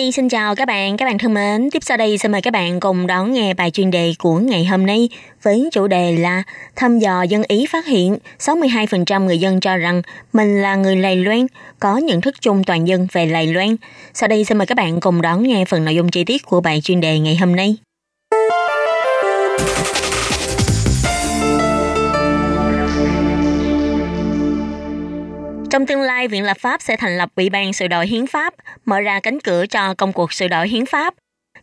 Nhi xin chào các bạn, các bạn thân mến. Tiếp sau đây xin mời các bạn cùng đón nghe bài chuyên đề của ngày hôm nay với chủ đề là thăm dò dân Ý phát hiện 62% người dân cho rằng mình là người Lài Loan, có nhận thức chung toàn dân về Lài Loan. Sau đây xin mời các bạn cùng đón nghe phần nội dung chi tiết của bài chuyên đề ngày hôm nay. Trong tương lai, Viện Lập pháp sẽ thành lập Ủy ban sửa đổi hiến pháp, mở ra cánh cửa cho công cuộc sửa đổi hiến pháp.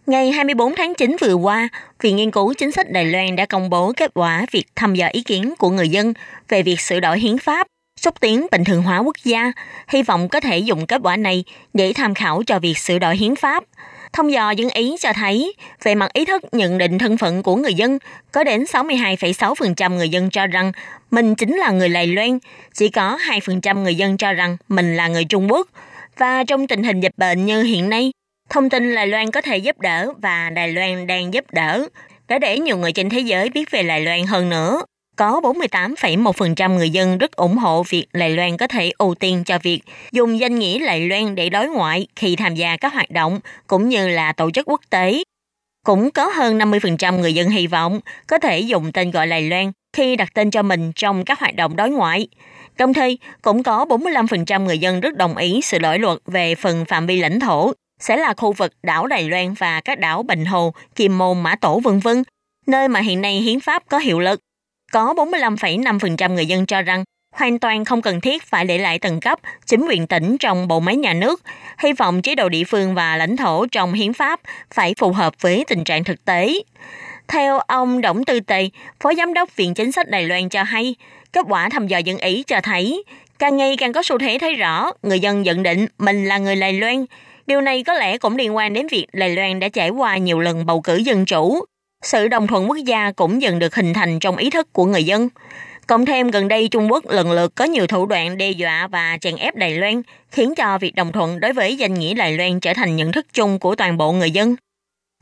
Ngày 24 tháng 9 vừa qua, Viện Nghiên cứu Chính sách Đài Loan đã công bố kết quả việc thăm dò ý kiến của người dân về việc sửa đổi hiến pháp, xúc tiến bình thường hóa quốc gia, hy vọng có thể dùng kết quả này để tham khảo cho việc sửa đổi hiến pháp – Thông dò dân Ý cho thấy, về mặt ý thức nhận định thân phận của người dân, có đến 62,6% người dân cho rằng mình chính là người Lài Loan, chỉ có 2% người dân cho rằng mình là người Trung Quốc. Và trong tình hình dịch bệnh như hiện nay, thông tin Lài Loan có thể giúp đỡ và Đài Loan đang giúp đỡ, đã để nhiều người trên thế giới biết về Lài Loan hơn nữa có 48,1% người dân rất ủng hộ việc Đài Loan có thể ưu tiên cho việc dùng danh nghĩa Đài Loan để đối ngoại khi tham gia các hoạt động cũng như là tổ chức quốc tế. Cũng có hơn 50% người dân hy vọng có thể dùng tên gọi Đài Loan khi đặt tên cho mình trong các hoạt động đối ngoại. Đồng thời, cũng có 45% người dân rất đồng ý sự đổi luật về phần phạm vi lãnh thổ sẽ là khu vực đảo Đài Loan và các đảo Bình Hồ, Kim Môn, Mã Tổ vân vân, nơi mà hiện nay hiến pháp có hiệu lực. Có 45,5% người dân cho rằng hoàn toàn không cần thiết phải để lại tầng cấp chính quyền tỉnh trong bộ máy nhà nước, hy vọng chế độ địa phương và lãnh thổ trong hiến pháp phải phù hợp với tình trạng thực tế. Theo ông Đổng Tư Tề, Phó Giám đốc Viện Chính sách Đài Loan cho hay, kết quả thăm dò dân Ý cho thấy, càng ngày càng có xu thế thấy rõ người dân nhận định mình là người Đài Loan. Điều này có lẽ cũng liên quan đến việc Đài Loan đã trải qua nhiều lần bầu cử dân chủ, sự đồng thuận quốc gia cũng dần được hình thành trong ý thức của người dân. Cộng thêm gần đây Trung Quốc lần lượt có nhiều thủ đoạn đe dọa và chèn ép Đài Loan, khiến cho việc đồng thuận đối với danh nghĩa Đài Loan trở thành nhận thức chung của toàn bộ người dân.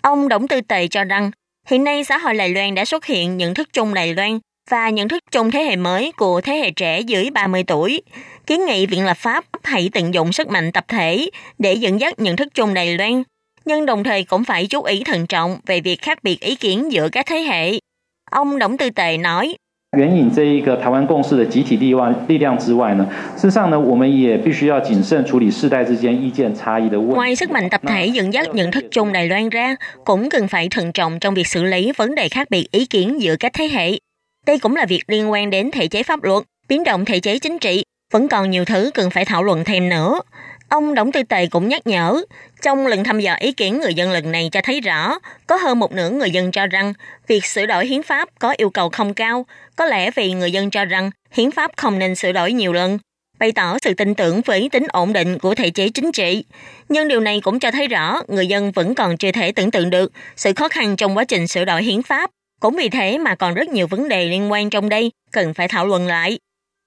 Ông Đổng Tư Tề cho rằng, hiện nay xã hội Đài Loan đã xuất hiện nhận thức chung Đài Loan và nhận thức chung thế hệ mới của thế hệ trẻ dưới 30 tuổi. Kiến nghị Viện Lập pháp hãy tận dụng sức mạnh tập thể để dẫn dắt nhận thức chung Đài Loan nhưng đồng thời cũng phải chú ý thận trọng về việc khác biệt ý kiến giữa các thế hệ. Ông Đổng Tư Tề nói, 援引这一个台湾共识的集体力量力量之外呢，事实上呢，我们也必须要谨慎处理世代之间意见差异的问题。 Ngoài sức mạnh tập thể dẫn dắt nhận thức chung Đài Loan ra, cũng cần phải thận trọng trong việc xử lý vấn đề khác biệt ý kiến giữa các thế hệ. Đây cũng là việc liên quan đến thể chế pháp luật, biến động thể chế chính trị, vẫn còn nhiều thứ cần phải thảo luận thêm nữa. Ông Đổng Tư Tề cũng nhắc nhở, trong lần thăm dò ý kiến người dân lần này cho thấy rõ, có hơn một nửa người dân cho rằng việc sửa đổi hiến pháp có yêu cầu không cao, có lẽ vì người dân cho rằng hiến pháp không nên sửa đổi nhiều lần, bày tỏ sự tin tưởng với tính ổn định của thể chế chính trị. Nhưng điều này cũng cho thấy rõ người dân vẫn còn chưa thể tưởng tượng được sự khó khăn trong quá trình sửa đổi hiến pháp. Cũng vì thế mà còn rất nhiều vấn đề liên quan trong đây cần phải thảo luận lại.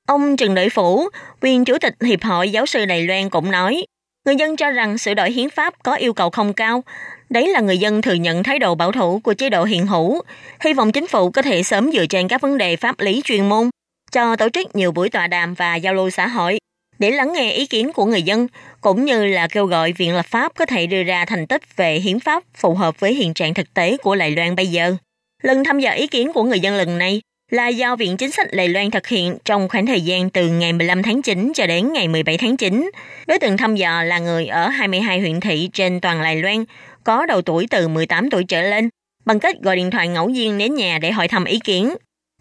Ông Trần Đợi Phủ, quyền chủ tịch Hiệp hội Giáo sư Đài Loan cũng nói, người dân cho rằng sửa đổi hiến pháp có yêu cầu không cao. Đấy là người dân thừa nhận thái độ bảo thủ của chế độ hiện hữu. Hy vọng chính phủ có thể sớm dựa trên các vấn đề pháp lý chuyên môn, cho tổ chức nhiều buổi tọa đàm và giao lưu xã hội để lắng nghe ý kiến của người dân, cũng như là kêu gọi Viện Lập pháp có thể đưa ra thành tích về hiến pháp phù hợp với hiện trạng thực tế của Đài Loan bây giờ. Lần tham gia ý kiến của người dân lần này là do Viện Chính sách Đài Loan thực hiện trong khoảng thời gian từ ngày 15 tháng 9 cho đến ngày 17 tháng 9. Đối tượng thăm dò là người ở 22 huyện thị trên toàn Đài Loan, có đầu tuổi từ 18 tuổi trở lên, bằng cách gọi điện thoại ngẫu nhiên đến nhà để hỏi thăm ý kiến.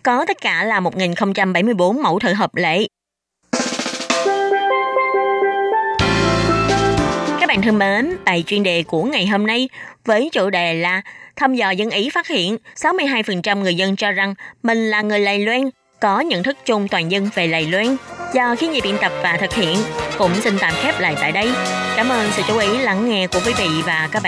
Có tất cả là 1.074 mẫu thử hợp lệ. Bạn thân mến, bài chuyên đề của ngày hôm nay với chủ đề là thăm dò dân Ý phát hiện 62% người dân cho rằng mình là người Lài Loan, có nhận thức chung toàn dân về Lài Loan. Do khi nhị biên tập và thực hiện cũng xin tạm khép lại tại đây. Cảm ơn sự chú ý lắng nghe của quý vị và các bạn.